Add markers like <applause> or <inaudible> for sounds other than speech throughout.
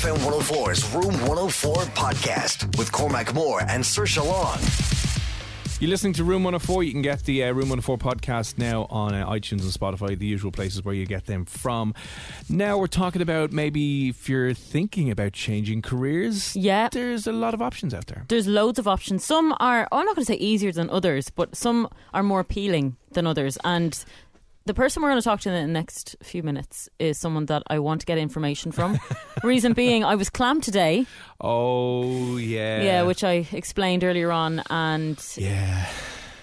FM 104's Room 104 podcast with Cormac Moore and Saoirse Long. You're listening to Room 104. You can get the uh, Room 104 podcast now on uh, iTunes and Spotify, the usual places where you get them from. Now we're talking about maybe if you're thinking about changing careers. Yeah. There's a lot of options out there. There's loads of options. Some are, oh, I'm not going to say easier than others, but some are more appealing than others. And the person we're going to talk to in the next few minutes is someone that I want to get information from. <laughs> Reason being, I was clamped today. Oh, yeah. Yeah, which I explained earlier on. And, Yeah.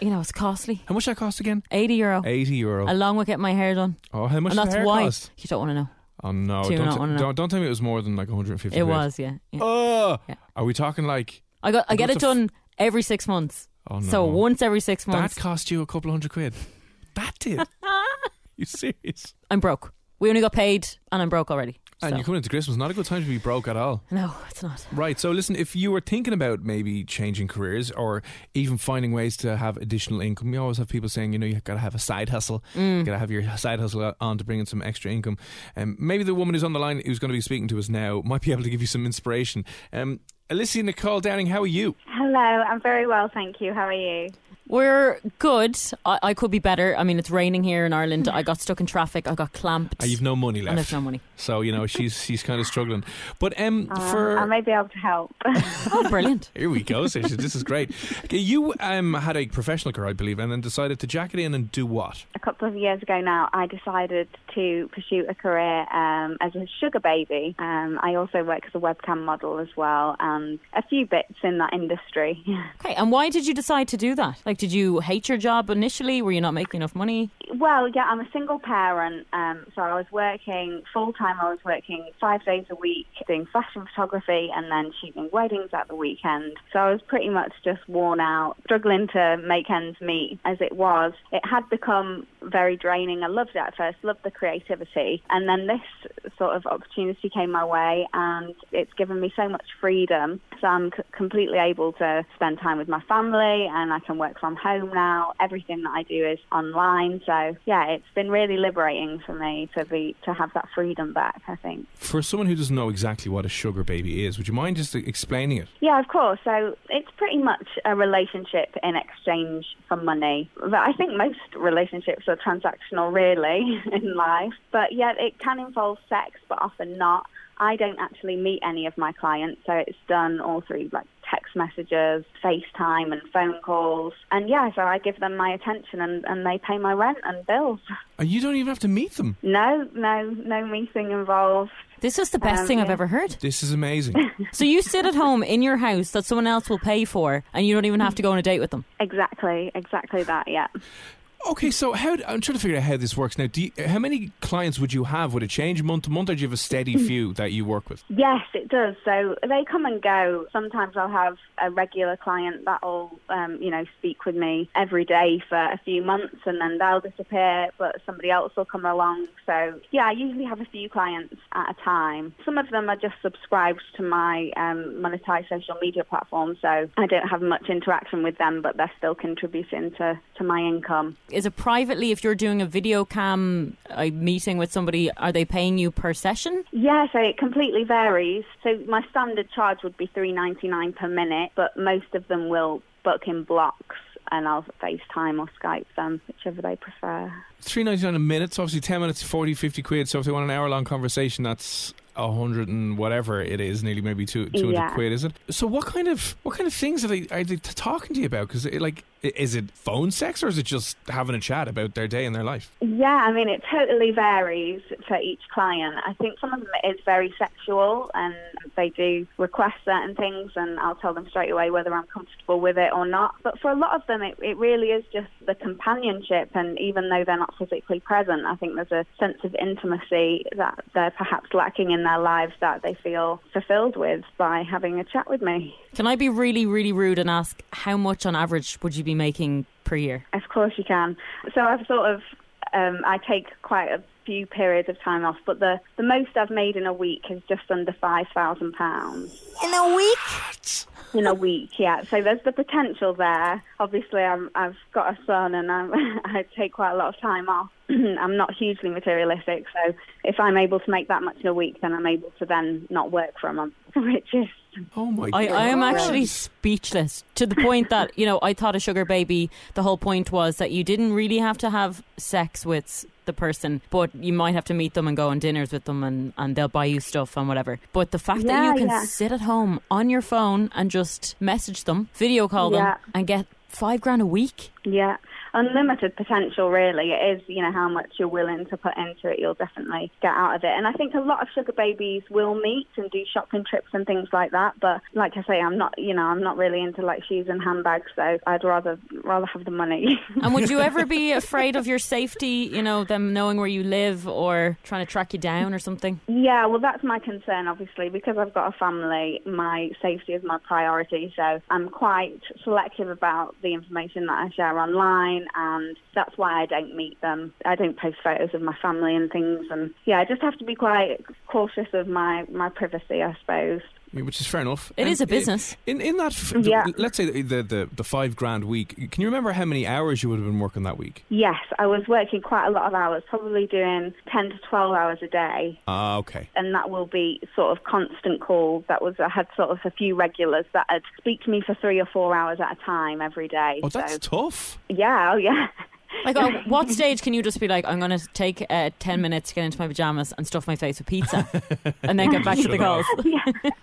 you know, it's costly. How much that cost again? 80 euro. 80 euro. Along with getting my hair done. oh, how much and that's hair why cost? you don't want to know. Oh, no. Do not t- wanna know? don't, don't tell me it was more than like 150 It quid. was, yeah. yeah. Oh, Yeah. are we talking like I got I get it to f- done every six months. Oh, no! So once every six months. that cost you a couple hundred quid? That did. <laughs> you serious? I'm broke. We only got paid, and I'm broke already. And So- you're coming into Christmas. Not a good time to be broke at all. No, it's not. Right. So listen, if you were thinking about maybe changing careers or even finding ways to have additional income, you always have people saying, you know, you got to have a side hustle. Mm. You got to have your side hustle on to bring in some extra income. Um, maybe the woman who's on the line who's going to be speaking to us now might be able to give you some inspiration. Um, Elysia Nicole Downing, how are you? Hello, I'm very well, thank you. How are you? We're good. I, I could be better. I mean, it's raining here in Ireland. I got stuck in traffic. I got clamped. Uh, you've no money and left. there's no money. So you know she's she's kind of struggling. But um, Uh, for I may be able to help. <laughs> Oh, brilliant. Here we go, Sasha. This is great. Okay, You um, had a professional career, I believe, and then decided to jack it in and do what? a couple of years ago now, I decided to pursue a career um, as a sugar baby. Um, I also work as a webcam model as well, and a few bits in that industry. <laughs> Okay, and why did you decide to do that? Like, did you hate your job initially? Were you not making enough money? Well, yeah, I'm a single parent, um, so I was working full time. I was working five days a week doing fashion photography and then shooting weddings at the weekend. So I was pretty much just worn out, struggling to make ends meet as it was. It had become very draining. I loved it at first, loved the creativity, and then this sort of opportunity came my way, and it's given me so much freedom. So I'm c- completely able to spend time with my family, and I can work from home now. Everything that I do is online. So yeah, it's been really liberating for me to be to have that freedom back. I think. For someone who doesn't know exactly what a sugar baby is, would you mind just explaining it? Yeah, of course. So it's pretty much a relationship in exchange for money. But I think most relationships are transactional, really, <laughs> in life. But yeah, it can involve sex, but often not. I don't actually meet any of my clients, so it's done all through like text messages, FaceTime, and phone calls. And yeah, so I give them my attention, and, and they pay my rent and bills. And you don't even have to meet them. No, no, no meeting involved. This is the best Um, thing I've ever heard. This is amazing. <laughs> So you sit at home in your house that someone else will pay for, and you don't even have to go on a date with them. Exactly, exactly that. Yeah. Okay, so how I'm trying to figure out how this works now. Do you, how many clients would you have? Would it change month to month, or do you have a steady few that you work with? Yes, it does. So they come and go. Sometimes I'll have a regular client that'll, um, you know, speak with me every day for a few months, and then they'll disappear. But somebody else will come along. So yeah, I usually have a few clients at a time. Some of them are just subscribed to my um, monetized social media platform, so I don't have much interaction with them, but they're still contributing to to my income. Is it privately if you're doing a video cam a meeting with somebody? Are they paying you per session? Yeah, so it completely varies. So my standard charge would be three ninety nine per minute, but most of them will book in blocks. and I'll FaceTime or Skype them, whichever they prefer. Three ninety nine a minute. So obviously ten minutes, 40, 50 quid. So if they want an hour long conversation, that's a hundred and whatever it is, nearly maybe two two hundred Yeah. quid, is it? So what kind of what kind of things are they are they talking to you about? Because like, i- is it phone sex or is it just having a chat about their day and their life? Yeah, I mean, it totally varies for each client. I think some of them is very sexual and they do request certain things, and I'll tell them straight away whether I'm comfortable with it or not. But for a lot of them, it, it really is just the companionship, and even though they're not physically present, I think there's a sense of intimacy that they're perhaps lacking in their lives that they feel fulfilled with by having a chat with me. Can I be really, really rude and ask how much on average would you be making per year? Of course you can. So I've sort of, um, I take quite a few periods of time off, but the, the most I've made in a week is just under £5,000. In a week? In a week, yeah. So there's the potential there. Obviously, I'm, I've got a son and I'm, <laughs> I take quite a lot of time off. <clears throat> I'm not hugely materialistic, so if I'm able to make that much in a week, then I'm able to then not work for a month, <laughs> which is Oh my! I, I am actually speechless to the point that, you know, I thought a sugar baby, the whole point was that you didn't really have to have sex with the person, but you might have to meet them and go on dinners with them and, and they'll buy you stuff and whatever. But the fact that you can yeah. sit at home on your phone and just message them, video call them, and get five grand a week. Yeah, unlimited potential, really. It is, you know, how much you're willing to put into it, you'll definitely get out of it. And I think a lot of sugar babies will meet and do shopping trips and things like that. But like I say, I'm not, you know, I'm not really into like shoes and handbags, so I'd rather rather have the money. <laughs> And would you ever be afraid of your safety, you know, them knowing where you live or trying to track you down or something? Yeah, well, that's my concern, obviously, because I've got a family. My safety is my priority, so I'm quite selective about the information that I share online, and that's why I don't meet them. I don't post photos of my family and things, and yeah, I just have to be quite cautious of my my privacy, I suppose. Yeah, which is fair enough. It And is a i- business. In in that, f- Yeah. the, let's say the, the the the five grand week. Can you remember how many hours you would have been working that week? Yes, I was working quite a lot of hours, probably doing 10 to 12 hours a day. Ah, okay. and that will be sort of constant calls. That was I had sort of a few regulars that would speak to me for three or four hours at a time every day. Oh, that's so tough. yeah, oh yeah. <laughs> Like, at what stage can you just be like, I'm going to take uh, 10 minutes to get into my pajamas and stuff my face with pizza and then get back to the calls? <laughs>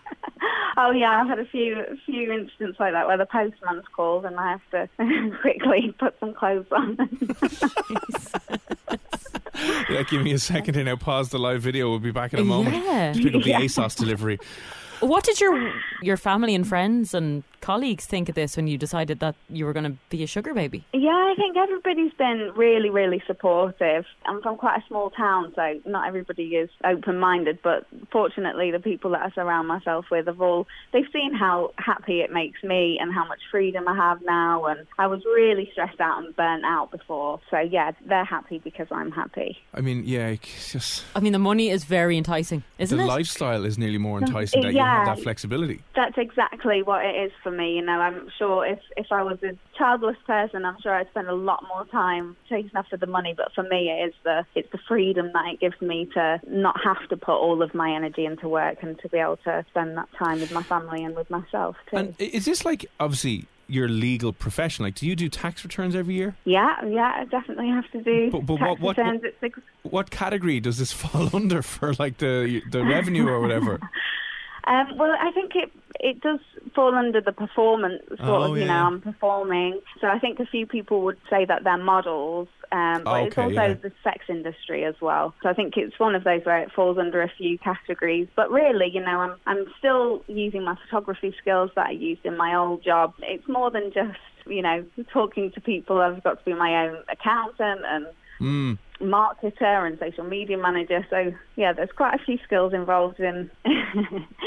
Oh yeah, I've had a few few instances like that where the postman's called and I have to <laughs> quickly put some clothes on. <laughs> Yeah, give me a second here now. Pause the live video. We'll be back in a moment. Yeah. Just pick up the Yeah. ASOS delivery. What did your your family and friends and colleagues think of this when you decided that you were going to be a sugar baby? Yeah, I think everybody's been really, really supportive. I'm from quite a small town, so not everybody is open-minded. But fortunately, the people that I surround myself with have all they've seen how happy it makes me and how much freedom I have now. And I was really stressed out and burnt out before, so yeah, they're happy because I'm happy. I mean, yeah, it's just I mean, the money is very enticing, isn't the it? The lifestyle is nearly more enticing that you have that flexibility. That's exactly what it is for me. You know, I'm sure if if I was a childless person, I'm sure I'd spend a lot more time chasing after the money. But for me, it is the it's the freedom that it gives me to not have to put all of my energy into work and to be able to spend that time with my family and with myself too. And is this like obviously your legal profession? Like, do you do tax returns every year? yeah, yeah, I definitely have to do But- but what- what- returns at six. What category does this <laughs> fall under for like the the revenue or whatever? <laughs> Um, well, I think it it does fall under the performance sort Oh, of. You yeah. know, I'm performing, so I think a few people would say that they're models. Um, but Oh, it's also yeah. the sex industry as well. So I think it's one of those where it falls under a few categories. But really, you know, I'm I'm still using my photography skills that I used in my old job. It's more than just you know talking to people. I've got to be my own accountant and Mm. Marketer and social media manager. So yeah, there's quite a few skills involved in <laughs>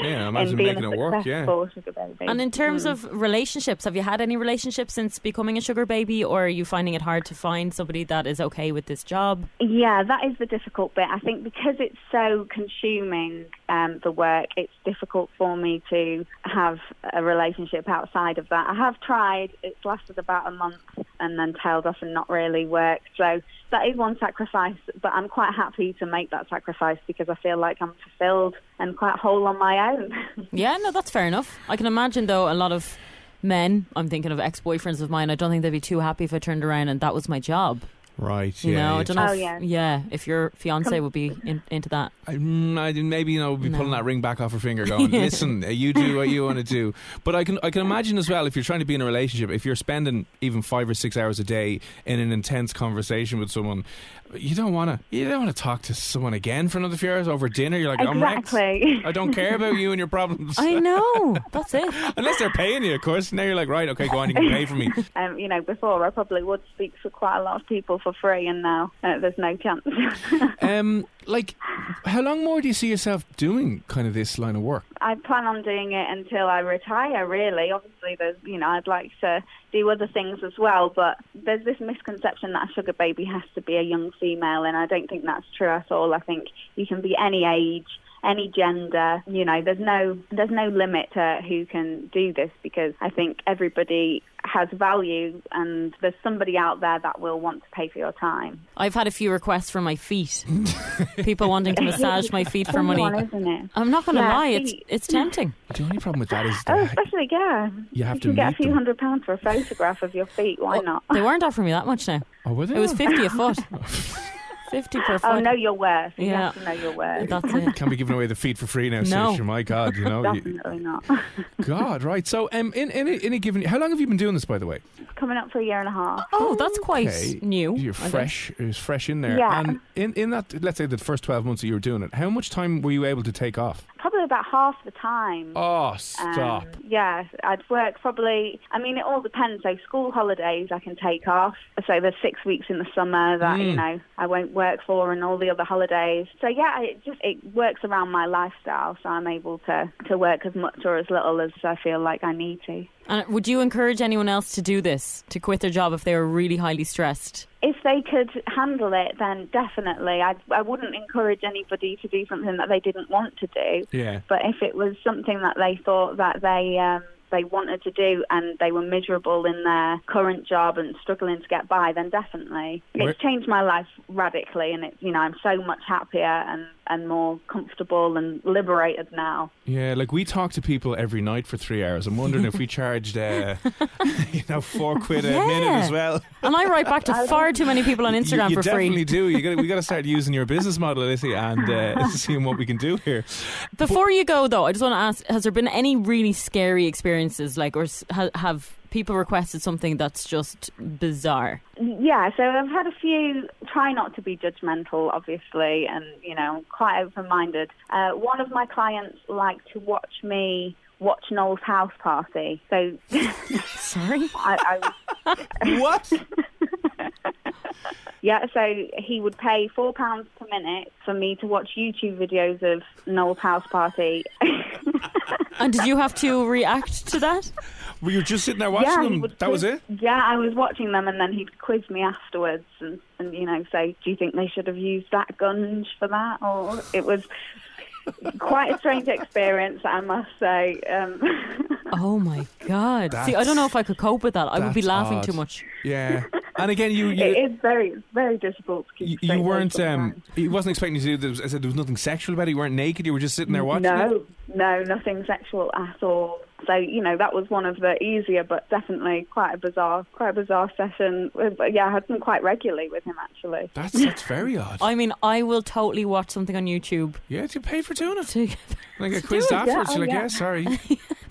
Yeah, I imagine in being making a it work. Yeah. successful sugar baby. And in terms Mm. of relationships, have you had any relationships since becoming a sugar baby, or are you finding it hard to find somebody that is okay with this job? Yeah, that is the difficult bit. I think because it's so consuming, um, the work, it's difficult for me to have a relationship outside of that. I have tried. It's lasted about a month and then tailed off and not really worked. So that is one sacrifice, but I'm quite happy to make that sacrifice because I feel like I'm fulfilled and quite whole on my own. <laughs> Yeah, no, that's fair enough. I can imagine though a lot of men, I'm thinking of ex boyfriends of mine. I don't think they'd be too happy if I turned around and that was my job. Right. You yeah. know, I yeah. don't know. Oh, if, yeah. yeah, if your fiance would be in, into that. I, mm, I didn't- maybe you know be No. pulling that ring back off her finger, <laughs> going, "Listen, uh, you do what you want to do." But I can I can imagine as well if you're trying to be in a relationship, if you're spending even five or six hours a day in an intense conversation with someone, you don't want to you don't want to talk to someone again for another few hours over dinner. You're like, I'm wrecked. Exactly. I don't care about you and your problems. I know. That's it. <laughs> Unless they're paying you, of course. Now you're like, right, okay, go on, you can pay for me. <laughs> Um, you know, before I probably would speak for quite a lot of people for free, and now uh, there's no chance. <laughs> Um, like, how long more do you see yourself doing kind of this line of work? I plan on doing it until I retire. Really, obviously, there's you know I'd like to do other things as well, but there's this misconception that a sugar baby has to be a young female, and I don't think that's true at all. I think you can be any age. Any gender, you know, there's no there's no limit to who can do this because I think everybody has value and there's somebody out there that will want to pay for your time. I've had a few requests for my feet. People wanting to massage my feet for money. Someone, isn't it? I'm not going to Yeah, lie, it's it's tempting. The only problem with that is Oh, that especially yeah. You have to get a few them. hundred pounds for a photograph of your feet. Why not? They weren't offering me that much now. oh, were they? It was 50 a foot. <laughs> 50 per foot. Oh, know your worth. You Yeah. have to know your worth. That's it. Can't be giving away the feet for free now, No. Saoirse. My God, you know. Definitely not. <laughs> God, right. So, um, in, in, in a given, how long have you been doing this, by the way? Coming up for a year and a half. Oh, that's quite Okay. new. You're I fresh. It was fresh in there. Yeah. And in, in that, let's say the first 12 months that you were doing it, how much time were you able to take off? Probably about half the time. Oh, Um, stop. yeah, I'd work probably. I mean, it all depends. So school holidays I can take off. So there's six weeks in the summer that you Mm. know I won't work for, and all the other holidays. So yeah, it just it works around my lifestyle. So I'm able to to work as much or as little as I feel like I need to. And would you encourage anyone else to do this, to quit their job if they were really highly stressed? If they could handle it, then definitely. I I wouldn't encourage anybody to do something that they didn't want to do. Yeah. But if it was something that they thought that they um, they wanted to do and they were miserable in their current job and struggling to get by, then definitely it's changed my life radically, and it's you know I'm so much happier and and more comfortable and liberated now. Yeah, like we talk to people every night for three hours. I'm wondering if we <laughs> charged, uh, <laughs> you know, four quid a Yeah. minute as well. And I write back to <laughs> far too many people on Instagram you, for definitely free. do. You got we got to start using your business model, Lizzie, and uh, seeing what we can do here. Before you go, though, I just want to ask: Has there been any really scary experiences, like, or ha- have people requested something that's just bizarre? Yeah, so I've had a few. Try not to be judgmental, obviously, and you know, quite open-minded. Uh, one of my clients liked to watch me watch Noel's house party. So <laughs> Sorry. <laughs> I, I What? <laughs> Yeah, so he would pay four pounds per minute for me to watch YouTube videos of Noel's house party. <laughs> And did you have to react to that? Were you just sitting there watching yeah, them? would That was it. Yeah, I was watching them, and then he'd quiz me afterwards, and, and you know, say, "Do you think they should have used that gunge for that?" Or it was quite a strange experience, I must say. Um, Oh my god! See, I don't know if I could cope with that. I would be laughing odd. too much. Yeah. <laughs> And again, you it you, is very, it's very difficult to keep. you, you weren't. um He wasn't expecting you to do this. I said there was nothing sexual about it. You weren't naked. You were just sitting there watching it. No, no, nothing sexual at all. So you know that was one of the easier, but definitely quite a bizarre, quite a bizarre session. But yeah, I had them quite regularly with him actually. That's <laughs> that's very odd. I mean, I will totally watch something on YouTube yeah, you pay for doing it. to Like a <laughs> quiz it, yeah. afterwards. Oh, You're like, yeah. yeah, sorry.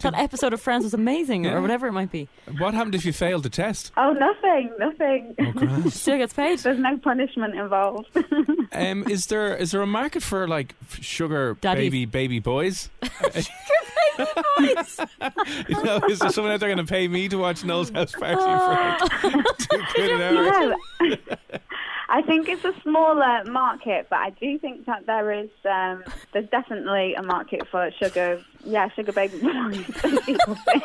That episode of Friends was amazing, Yeah. or whatever it might be. What happened if you failed the test? Oh, nothing, nothing. Oh. <laughs> Still gets paid. There's no punishment involved. <laughs> um, is there is there a market for like sugar Daddies. baby boys? <laughs> Sugar baby boys? you know, is there someone out there going to pay me to watch Noel's house party for like two quid an hour? yeah. I think it's a smaller market, but I do think that there is um, there's definitely a market for sugar. Yeah, sugar baby boys. people say.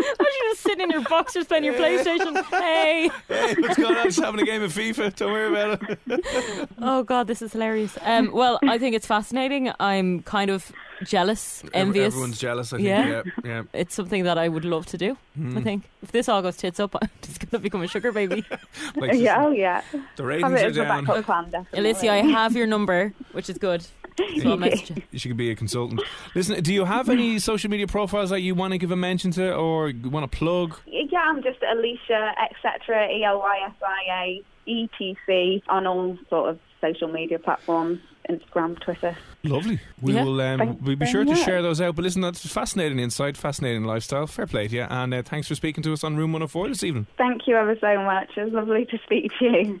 Imagine just sitting in your boxers playing your PlayStation. Hey, Hey, what's going on? Just having a game of FIFA. Don't worry about it. oh god, this is hilarious. Um, well, I think it's fascinating. I'm kind of jealous, envious. Everyone's jealous. I think. Yeah. Yeah, yeah. <laughs> It's something that I would love to do. Hmm. I think if this all goes tits up, <laughs> I'm just going to become a sugar baby. <laughs> Like, yeah, oh yeah. The Have ratings it are as a down. backup plan, definitely. Elysia, I have your number, which is good. So I'll message you. She could be a consultant. Listen, do you have any social media profiles that you want to give a mention to or want to plug? Yeah, I'm just Elysia, etc. E L Y S I A E T C on all sort of social media platforms, Instagram, Twitter. Lovely. We Yeah. will. Um, we'll be sure to share those out. But listen, that's fascinating insight, fascinating lifestyle. Fair play to you, and uh, thanks for speaking to us on Room 104 this evening. Thank you ever so much. It was lovely to speak to you.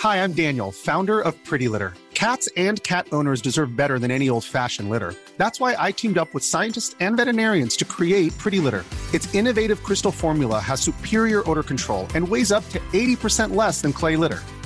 Hi, I'm Daniel, founder of Pretty Litter. Cats and cat owners deserve better than any old fashioned litter. That's why I teamed up with scientists and veterinarians to create Pretty Litter. Its innovative crystal formula has superior odor control and weighs up to 80% less than clay litter.